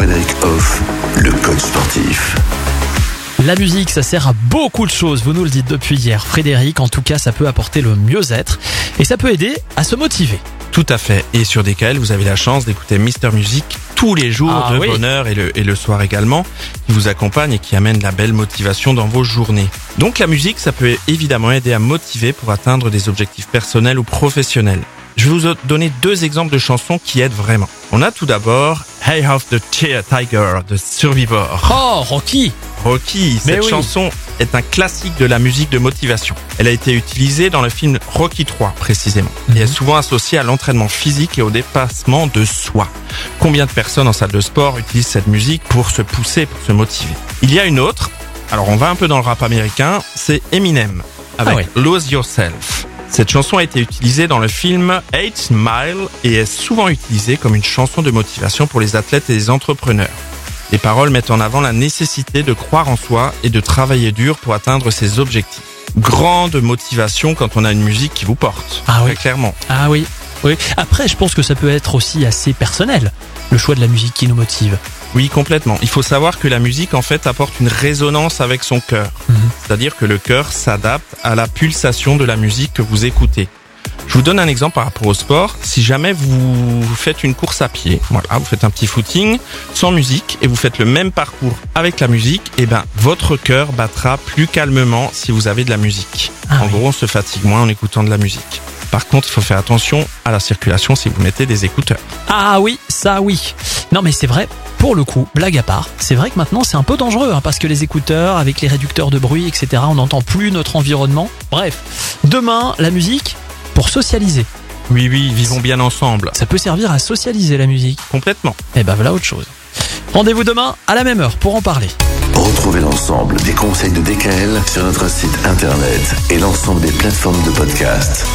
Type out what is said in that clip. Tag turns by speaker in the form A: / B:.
A: Frédéric Hoff, le coach sportif.
B: La musique, ça sert à beaucoup de choses, vous nous le dites depuis hier. Frédéric, en tout cas, ça peut apporter le mieux-être et ça peut aider à se motiver.
C: Tout à fait. Et sur DKL, vous avez la chance d'écouter Mister Music tous les jours
B: Ah
C: de
B: oui.
C: bonheur et le, et le soir également, qui vous accompagne et qui amène la belle motivation dans vos journées. Donc la musique, ça peut évidemment aider à motiver pour atteindre des objectifs personnels ou professionnels. Je vais vous donner deux exemples de chansons qui aident vraiment. On a tout d'abord Hey of the Tiger de Survivor.
B: Oh, Rocky
C: Rocky,
B: Mais
C: cette
B: oui.
C: chanson est un classique de la musique de motivation. Elle a été utilisée dans le film Rocky 3 précisément
B: Mhm.
C: et est souvent associée à l'entraînement physique et au dépassement de soi. Combien de personnes en salle de sport utilisent cette musique pour se pousser, pour se motiver? Il y a une autre, alors on va un peu dans le rap américain, c'est Eminem avec
B: Ah ouais.
C: Lose Yourself. Cette chanson a été utilisée dans le film 8 Mile et est souvent utilisée comme une chanson de motivation pour les athlètes et les entrepreneurs. Les paroles mettent en avant la nécessité de croire en soi et de travailler dur pour atteindre ses objectifs. Grande motivation quand on a une musique qui vous porte.
B: Ah oui.
C: Très clairement.
B: Ah oui, oui. Après, je pense que ça peut être aussi assez personnel, le choix de la musique qui nous motive.
C: Oui, complètement. Il faut savoir que la musique, en fait, apporte une résonance avec son cœur.
B: Mhm.
C: C'est-à-dire que le cœur s'adapte à la pulsation de la musique que vous écoutez. Je vous donne un exemple par rapport au sport. Si jamais vous faites une course à pied, voilà, vous faites un petit footing sans musique et vous faites le même parcours avec la musique, eh ben, votre cœur battra plus calmement si vous avez de la musique.
B: Ah
C: en
B: oui.
C: gros, on se fatigue moins en écoutant de la musique. Par contre, il faut faire attention à la circulation si vous mettez des écouteurs.
B: Ah oui, ça oui. Non mais c'est vrai, pour le coup, blague à part, c'est vrai que maintenant c'est un peu dangereux, hein, parce que les écouteurs, avec les réducteurs de bruit, etc., on n'entend plus notre environnement. Bref, demain, la musique, pour socialiser.
C: Oui, oui, vivons bien ensemble.
B: Ça peut servir à socialiser la musique.
C: Complètement.
B: Et ben voilà autre chose. Rendez-vous demain à la même heure pour en parler.
A: Retrouvez l'ensemble des conseils de DKL sur notre site internet et l'ensemble des plateformes de podcast.